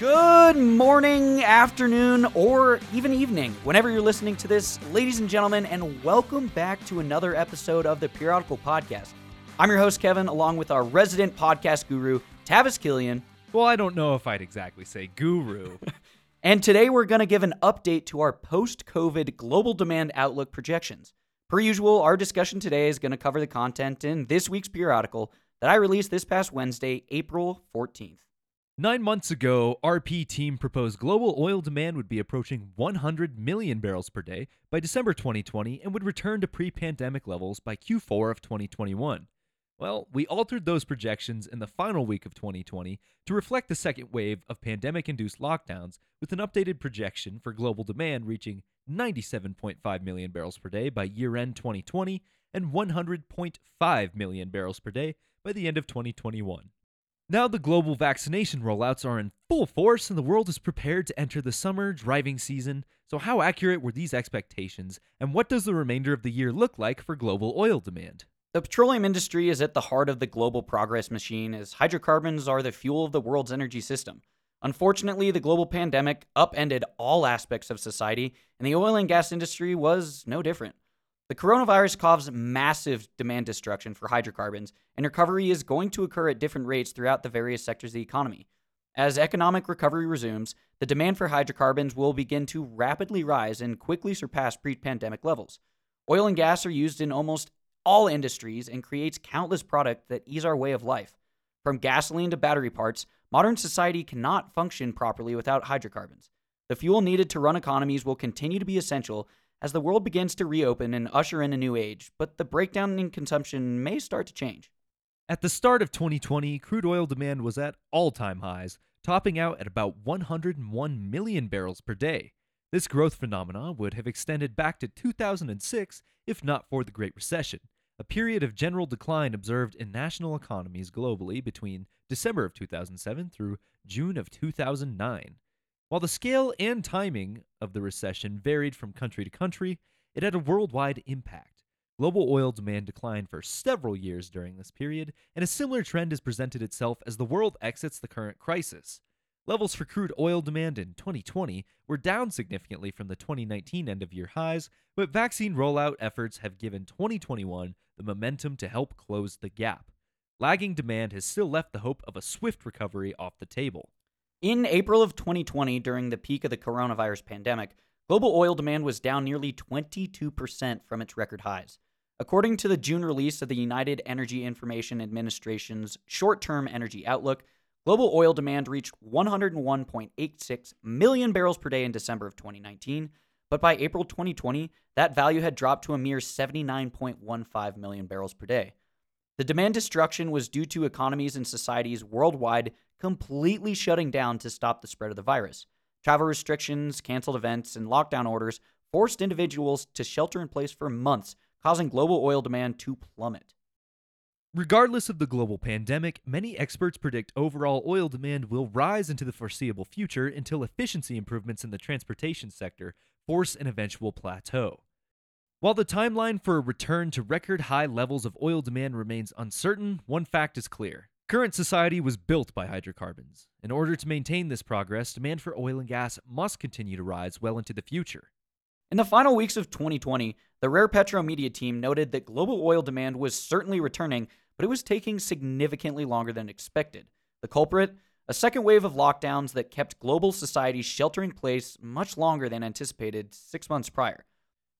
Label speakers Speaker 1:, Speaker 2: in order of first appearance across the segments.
Speaker 1: Good morning, afternoon, or even evening, whenever you're listening to this, ladies and gentlemen, and welcome back to another episode of the Periodical Podcast. I'm your host, Kevin, along with our resident podcast guru, Tavis Killian.
Speaker 2: Well, I don't know if I'd exactly say guru.
Speaker 1: And today we're going to give an update to our post COVID global demand outlook projections. Per usual, our discussion today is going to cover the content in this week's periodical that I released this past Wednesday, April 14th.
Speaker 2: Nine months ago, RP team proposed global oil demand would be approaching 100 million barrels per day by December 2020 and would return to pre pandemic levels by Q4 of 2021. Well, we altered those projections in the final week of 2020 to reflect the second wave of pandemic induced lockdowns, with an updated projection for global demand reaching 97.5 million barrels per day by year end 2020 and 100.5 million barrels per day by the end of 2021. Now the global vaccination rollouts are in full force and the world is prepared to enter the summer driving season. So, how accurate were these expectations, and what does the remainder of the year look like for global oil demand?
Speaker 1: The petroleum industry is at the heart of the global progress machine as hydrocarbons are the fuel of the world's energy system. Unfortunately, the global pandemic upended all aspects of society, and the oil and gas industry was no different. The coronavirus caused massive demand destruction for hydrocarbons, and recovery is going to occur at different rates throughout the various sectors of the economy. As economic recovery resumes, the demand for hydrocarbons will begin to rapidly rise and quickly surpass pre pandemic levels. Oil and gas are used in almost all industries and creates countless products that ease our way of life. From gasoline to battery parts, modern society cannot function properly without hydrocarbons. The fuel needed to run economies will continue to be essential as the world begins to reopen and usher in a new age, but the breakdown in consumption may start to change.
Speaker 2: At the start of 2020, crude oil demand was at all time highs, topping out at about 101 million barrels per day. This growth phenomenon would have extended back to 2006 if not for the Great Recession, a period of general decline observed in national economies globally between December of 2007 through June of 2009. While the scale and timing of the recession varied from country to country, it had a worldwide impact. Global oil demand declined for several years during this period, and a similar trend has presented itself as the world exits the current crisis. Levels for crude oil demand in 2020 were down significantly from the 2019 end of year highs, but vaccine rollout efforts have given 2021 the momentum to help close the gap. Lagging demand has still left the hope of a swift recovery off the table.
Speaker 1: In April of 2020, during the peak of the coronavirus pandemic, global oil demand was down nearly 22% from its record highs. According to the June release of the United Energy Information Administration's short term energy outlook, global oil demand reached 101.86 million barrels per day in December of 2019, but by April 2020, that value had dropped to a mere 79.15 million barrels per day. The demand destruction was due to economies and societies worldwide completely shutting down to stop the spread of the virus. Travel restrictions, canceled events, and lockdown orders forced individuals to shelter in place for months, causing global oil demand to plummet.
Speaker 2: Regardless of the global pandemic, many experts predict overall oil demand will rise into the foreseeable future until efficiency improvements in the transportation sector force an eventual plateau. While the timeline for a return to record high levels of oil demand remains uncertain, one fact is clear Current society was built by hydrocarbons. In order to maintain this progress, demand for oil and gas must continue to rise well into the future.
Speaker 1: In the final weeks of 2020, the Rare Petro Media team noted that global oil demand was certainly returning, but it was taking significantly longer than expected. The culprit? A second wave of lockdowns that kept global society sheltering in place much longer than anticipated six months prior.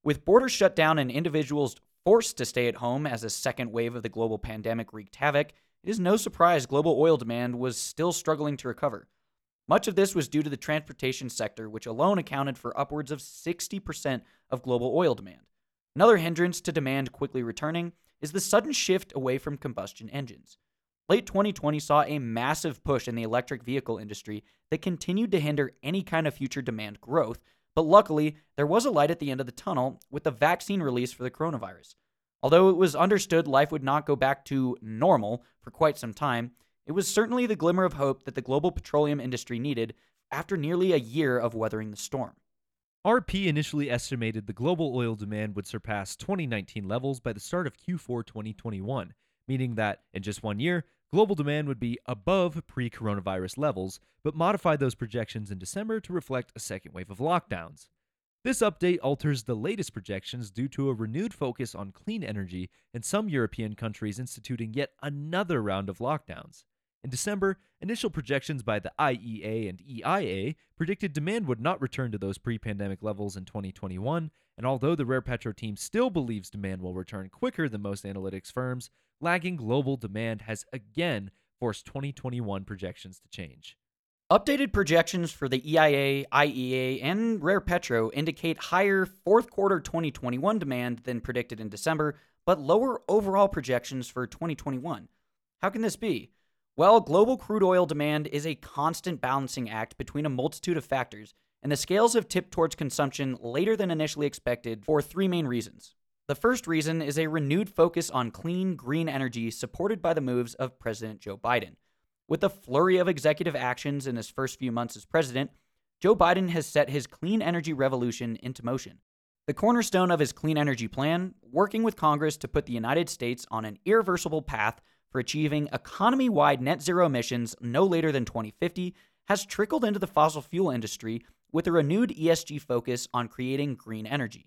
Speaker 1: With borders shut down and individuals forced to stay at home as a second wave of the global pandemic wreaked havoc, it is no surprise global oil demand was still struggling to recover. Much of this was due to the transportation sector, which alone accounted for upwards of 60% of global oil demand. Another hindrance to demand quickly returning is the sudden shift away from combustion engines. Late 2020 saw a massive push in the electric vehicle industry that continued to hinder any kind of future demand growth, but luckily, there was a light at the end of the tunnel with the vaccine release for the coronavirus. Although it was understood life would not go back to normal for quite some time, it was certainly the glimmer of hope that the global petroleum industry needed after nearly a year of weathering the storm.
Speaker 2: RP initially estimated the global oil demand would surpass 2019 levels by the start of Q4 2021, meaning that in just one year, global demand would be above pre coronavirus levels, but modified those projections in December to reflect a second wave of lockdowns. This update alters the latest projections due to a renewed focus on clean energy and some European countries instituting yet another round of lockdowns. In December, initial projections by the IEA and EIA predicted demand would not return to those pre pandemic levels in 2021, and although the Rare Petro team still believes demand will return quicker than most analytics firms, lagging global demand has again forced 2021 projections to change.
Speaker 1: Updated projections for the EIA, IEA, and Rare Petro indicate higher fourth quarter 2021 demand than predicted in December, but lower overall projections for 2021. How can this be? Well, global crude oil demand is a constant balancing act between a multitude of factors, and the scales have tipped towards consumption later than initially expected for three main reasons. The first reason is a renewed focus on clean, green energy supported by the moves of President Joe Biden. With a flurry of executive actions in his first few months as president, Joe Biden has set his clean energy revolution into motion. The cornerstone of his clean energy plan, working with Congress to put the United States on an irreversible path for achieving economy wide net zero emissions no later than 2050, has trickled into the fossil fuel industry with a renewed ESG focus on creating green energy.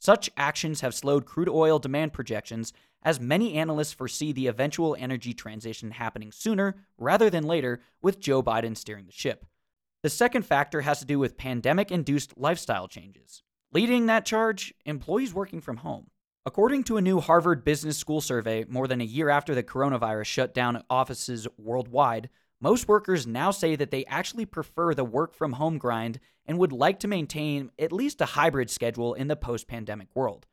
Speaker 1: Such actions have slowed crude oil demand projections as many analysts foresee the eventual energy transition happening sooner rather than later with Joe Biden steering the ship. The second factor has to do with pandemic induced lifestyle changes. Leading that charge, employees working from home. According to a new Harvard Business School survey, more than a year after the coronavirus shut down offices worldwide, most workers now say that they actually prefer the work from home grind and would like to maintain at least a hybrid schedule in the post pandemic world.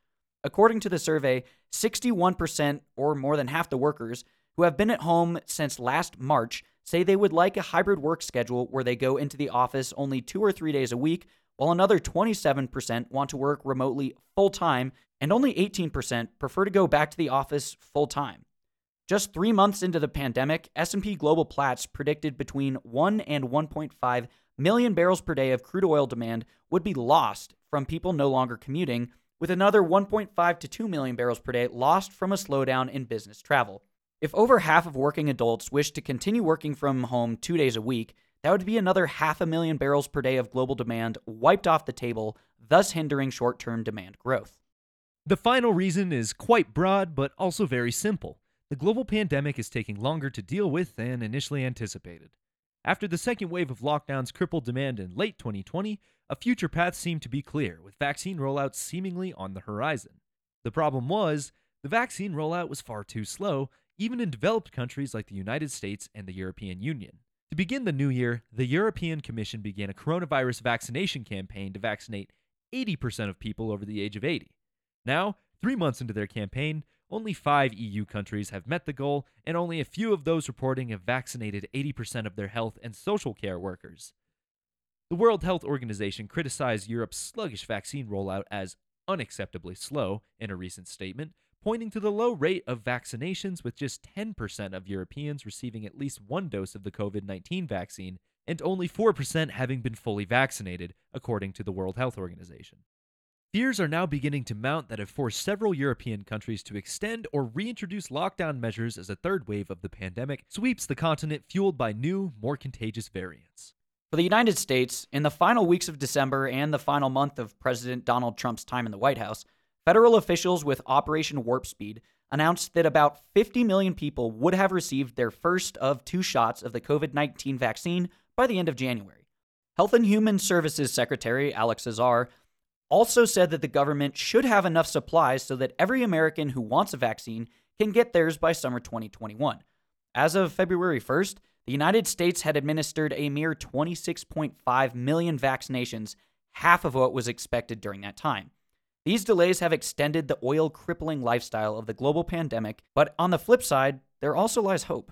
Speaker 1: According to the survey, 61% or more than half the workers who have been at home since last March say they would like a hybrid work schedule where they go into the office only two or three days a week, while another 27% want to work remotely full time, and only 18% prefer to go back to the office full time. Just 3 months into the pandemic, S&P Global Platts predicted between 1 and 1.5 million barrels per day of crude oil demand would be lost from people no longer commuting, with another 1.5 to 2 million barrels per day lost from a slowdown in business travel. If over half of working adults wish to continue working from home 2 days a week, that would be another half a million barrels per day of global demand wiped off the table, thus hindering short-term demand growth.
Speaker 2: The final reason is quite broad but also very simple. The global pandemic is taking longer to deal with than initially anticipated. After the second wave of lockdowns crippled demand in late 2020, a future path seemed to be clear, with vaccine rollouts seemingly on the horizon. The problem was, the vaccine rollout was far too slow, even in developed countries like the United States and the European Union. To begin the new year, the European Commission began a coronavirus vaccination campaign to vaccinate 80% of people over the age of 80. Now, three months into their campaign, only five EU countries have met the goal, and only a few of those reporting have vaccinated 80% of their health and social care workers. The World Health Organization criticized Europe's sluggish vaccine rollout as unacceptably slow in a recent statement, pointing to the low rate of vaccinations with just 10% of Europeans receiving at least one dose of the COVID 19 vaccine and only 4% having been fully vaccinated, according to the World Health Organization. Fears are now beginning to mount that have forced several European countries to extend or reintroduce lockdown measures as a third wave of the pandemic sweeps the continent, fueled by new, more contagious variants.
Speaker 1: For the United States, in the final weeks of December and the final month of President Donald Trump's time in the White House, federal officials with Operation Warp Speed announced that about 50 million people would have received their first of two shots of the COVID 19 vaccine by the end of January. Health and Human Services Secretary Alex Azar also said that the government should have enough supplies so that every American who wants a vaccine can get theirs by summer 2021. As of February 1st, the United States had administered a mere 26.5 million vaccinations, half of what was expected during that time. These delays have extended the oil crippling lifestyle of the global pandemic, but on the flip side, there also lies hope.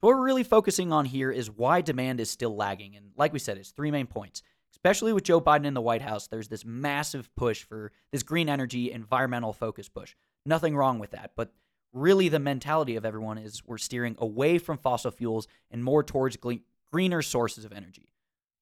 Speaker 1: What we're really focusing on here is why demand is still lagging, and like we said, it's three main points especially with Joe Biden in the White House, there's this massive push for this green energy, environmental focus push. Nothing wrong with that. But really, the mentality of everyone is we're steering away from fossil fuels and more towards greener sources of energy.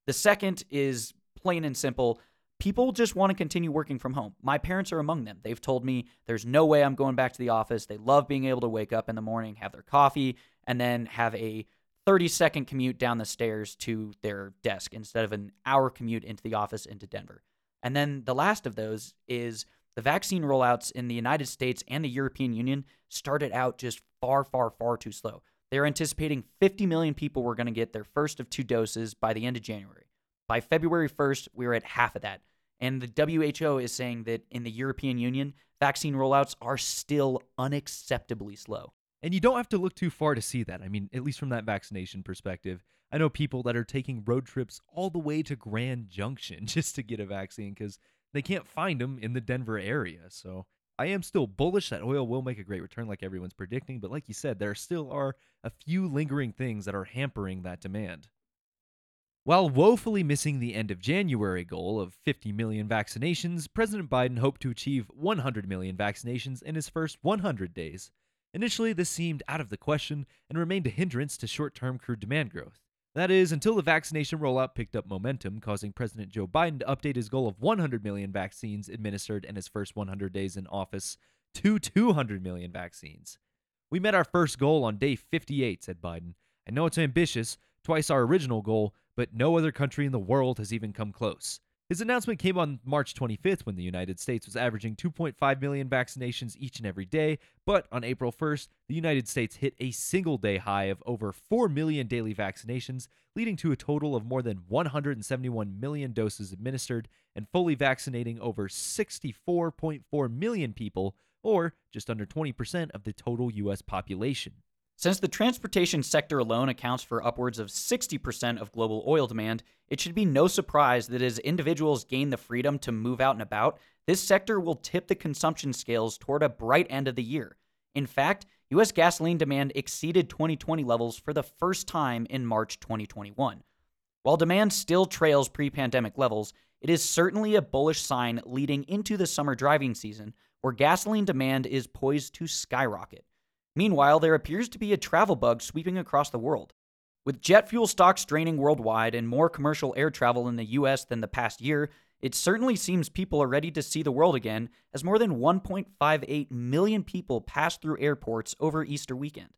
Speaker 1: The second is plain and simple people just want to continue working from home. My parents are among them. They've told me there's no way I'm going back to the office. They love being able to wake up in the morning, have their coffee, and then have a 30 second commute down the stairs to their desk instead of an hour commute into the office into Denver. And then the last of those is the vaccine rollouts in the United States and the European Union started out just far, far, far too slow. They're anticipating 50 million people were going to get their first of two doses by the end of January. By February 1st, we were at half of that. And the WHO is saying that in the European Union, vaccine rollouts are still unacceptably slow.
Speaker 2: And you don't have to look too far to see that. I mean, at least from that vaccination perspective. I know people that are taking road trips all the way to Grand Junction just to get a vaccine because they can't find them in the Denver area. So I am still bullish that oil will make a great return, like everyone's predicting. But like you said, there still are a few lingering things that are hampering that demand. While woefully missing the end of January goal of 50 million vaccinations, President Biden hoped to achieve 100 million vaccinations in his first 100 days. Initially, this seemed out of the question and remained a hindrance to short term crude demand growth. That is, until the vaccination rollout picked up momentum, causing President Joe Biden to update his goal of 100 million vaccines administered in his first 100 days in office to 200 million vaccines. We met our first goal on day 58, said Biden. I know it's ambitious, twice our original goal, but no other country in the world has even come close. His announcement came on March 25th when the United States was averaging 2.5 million vaccinations each and every day, but on April 1st, the United States hit a single day high of over 4 million daily vaccinations, leading to a total of more than 171 million doses administered and fully vaccinating over 64.4 million people, or just under 20% of the total U.S. population.
Speaker 1: Since the transportation sector alone accounts for upwards of 60% of global oil demand, it should be no surprise that as individuals gain the freedom to move out and about, this sector will tip the consumption scales toward a bright end of the year. In fact, U.S. gasoline demand exceeded 2020 levels for the first time in March 2021. While demand still trails pre pandemic levels, it is certainly a bullish sign leading into the summer driving season where gasoline demand is poised to skyrocket. Meanwhile, there appears to be a travel bug sweeping across the world. With jet fuel stocks draining worldwide and more commercial air travel in the US than the past year, it certainly seems people are ready to see the world again, as more than 1.58 million people passed through airports over Easter weekend.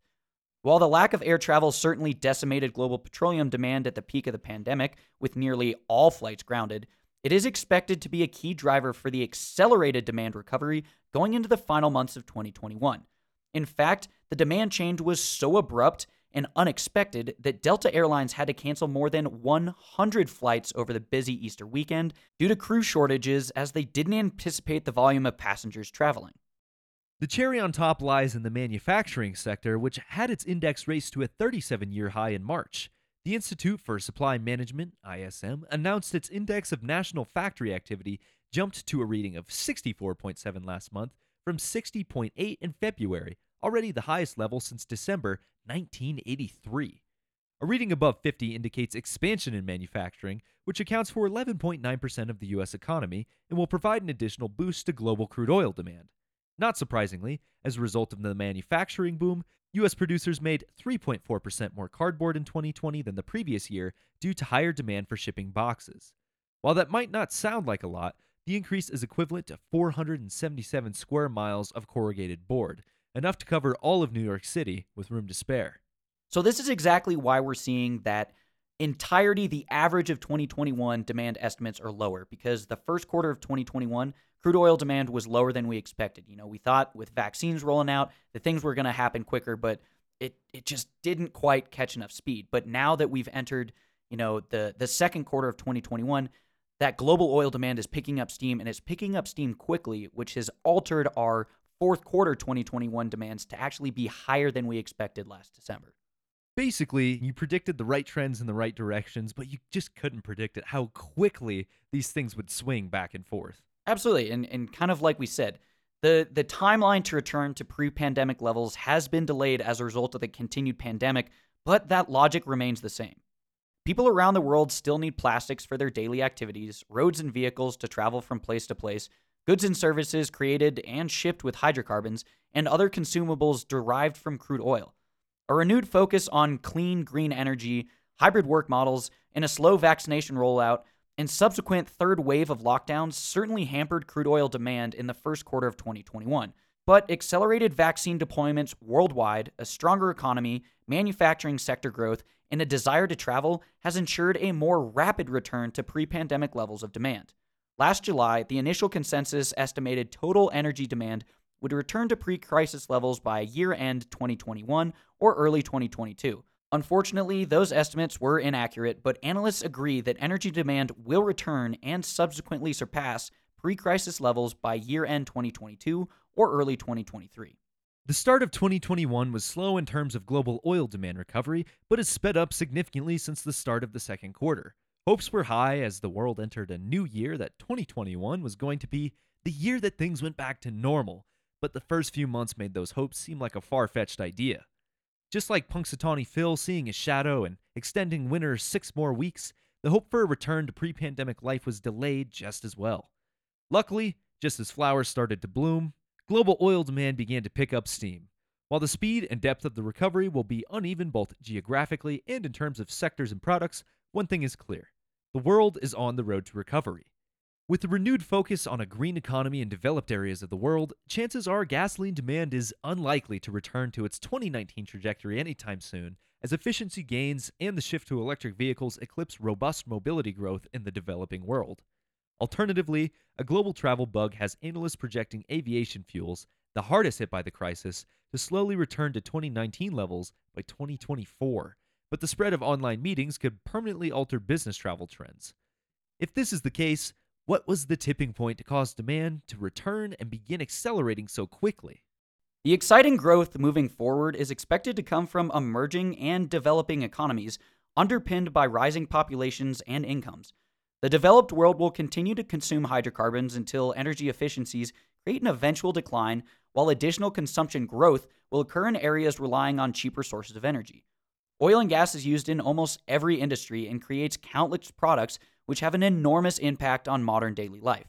Speaker 1: While the lack of air travel certainly decimated global petroleum demand at the peak of the pandemic, with nearly all flights grounded, it is expected to be a key driver for the accelerated demand recovery going into the final months of 2021. In fact, the demand change was so abrupt and unexpected that Delta Airlines had to cancel more than 100 flights over the busy Easter weekend due to crew shortages as they didn't anticipate the volume of passengers traveling.
Speaker 2: The cherry on top lies in the manufacturing sector, which had its index raced to a 37 year high in March. The Institute for Supply Management, ISM, announced its index of national factory activity jumped to a reading of 64.7 last month from 60.8 in February, already the highest level since December 1983. A reading above 50 indicates expansion in manufacturing, which accounts for 11.9% of the U.S. economy and will provide an additional boost to global crude oil demand. Not surprisingly, as a result of the manufacturing boom, U.S. producers made 3.4% more cardboard in 2020 than the previous year due to higher demand for shipping boxes. While that might not sound like a lot, the increase is equivalent to 477 square miles of corrugated board, enough to cover all of New York City with room to spare.
Speaker 1: So, this is exactly why we're seeing that entirety, the average of 2021 demand estimates are lower because the first quarter of 2021, crude oil demand was lower than we expected. You know, we thought with vaccines rolling out that things were going to happen quicker, but it, it just didn't quite catch enough speed. But now that we've entered, you know, the, the second quarter of 2021, that global oil demand is picking up steam and it's picking up steam quickly, which has altered our fourth quarter 2021 demands to actually be higher than we expected last December.
Speaker 2: Basically, you predicted the right trends in the right directions, but you just couldn't predict it how quickly these things would swing back and forth.
Speaker 1: Absolutely. And and kind of like we said, the the timeline to return to pre-pandemic levels has been delayed as a result of the continued pandemic, but that logic remains the same. People around the world still need plastics for their daily activities, roads and vehicles to travel from place to place, goods and services created and shipped with hydrocarbons, and other consumables derived from crude oil. A renewed focus on clean, green energy, hybrid work models, and a slow vaccination rollout and subsequent third wave of lockdowns certainly hampered crude oil demand in the first quarter of 2021. But accelerated vaccine deployments worldwide, a stronger economy, manufacturing sector growth, and a desire to travel has ensured a more rapid return to pre pandemic levels of demand. Last July, the initial consensus estimated total energy demand would return to pre crisis levels by year end 2021 or early 2022. Unfortunately, those estimates were inaccurate, but analysts agree that energy demand will return and subsequently surpass pre crisis levels by year end 2022 or early 2023.
Speaker 2: The start of 2021 was slow in terms of global oil demand recovery, but has sped up significantly since the start of the second quarter. Hopes were high as the world entered a new year that 2021 was going to be the year that things went back to normal, but the first few months made those hopes seem like a far fetched idea. Just like Punxsutawney Phil seeing his shadow and extending winter six more weeks, the hope for a return to pre pandemic life was delayed just as well. Luckily, just as flowers started to bloom, global oil demand began to pick up steam. While the speed and depth of the recovery will be uneven both geographically and in terms of sectors and products, one thing is clear the world is on the road to recovery. With the renewed focus on a green economy in developed areas of the world, chances are gasoline demand is unlikely to return to its 2019 trajectory anytime soon, as efficiency gains and the shift to electric vehicles eclipse robust mobility growth in the developing world. Alternatively, a global travel bug has analysts projecting aviation fuels, the hardest hit by the crisis, to slowly return to 2019 levels by 2024. But the spread of online meetings could permanently alter business travel trends. If this is the case, what was the tipping point to cause demand to return and begin accelerating so quickly?
Speaker 1: The exciting growth moving forward is expected to come from emerging and developing economies underpinned by rising populations and incomes. The developed world will continue to consume hydrocarbons until energy efficiencies create an eventual decline, while additional consumption growth will occur in areas relying on cheaper sources of energy. Oil and gas is used in almost every industry and creates countless products which have an enormous impact on modern daily life.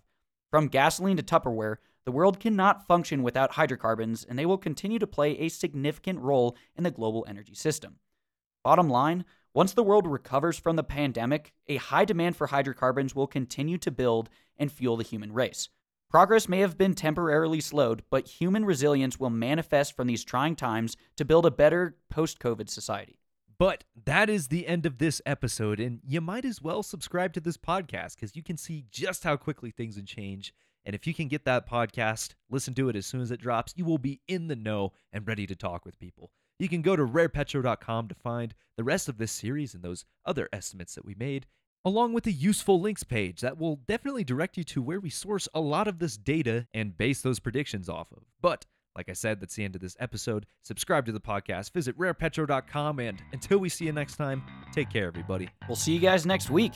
Speaker 1: From gasoline to Tupperware, the world cannot function without hydrocarbons, and they will continue to play a significant role in the global energy system. Bottom line, once the world recovers from the pandemic, a high demand for hydrocarbons will continue to build and fuel the human race. Progress may have been temporarily slowed, but human resilience will manifest from these trying times to build a better post COVID society.
Speaker 2: But that is the end of this episode, and you might as well subscribe to this podcast because you can see just how quickly things can change. And if you can get that podcast, listen to it as soon as it drops, you will be in the know and ready to talk with people. You can go to rarepetro.com to find the rest of this series and those other estimates that we made, along with a useful links page that will definitely direct you to where we source a lot of this data and base those predictions off of. But like I said, that's the end of this episode. Subscribe to the podcast, visit rarepetro.com, and until we see you next time, take care, everybody.
Speaker 1: We'll see you guys next week.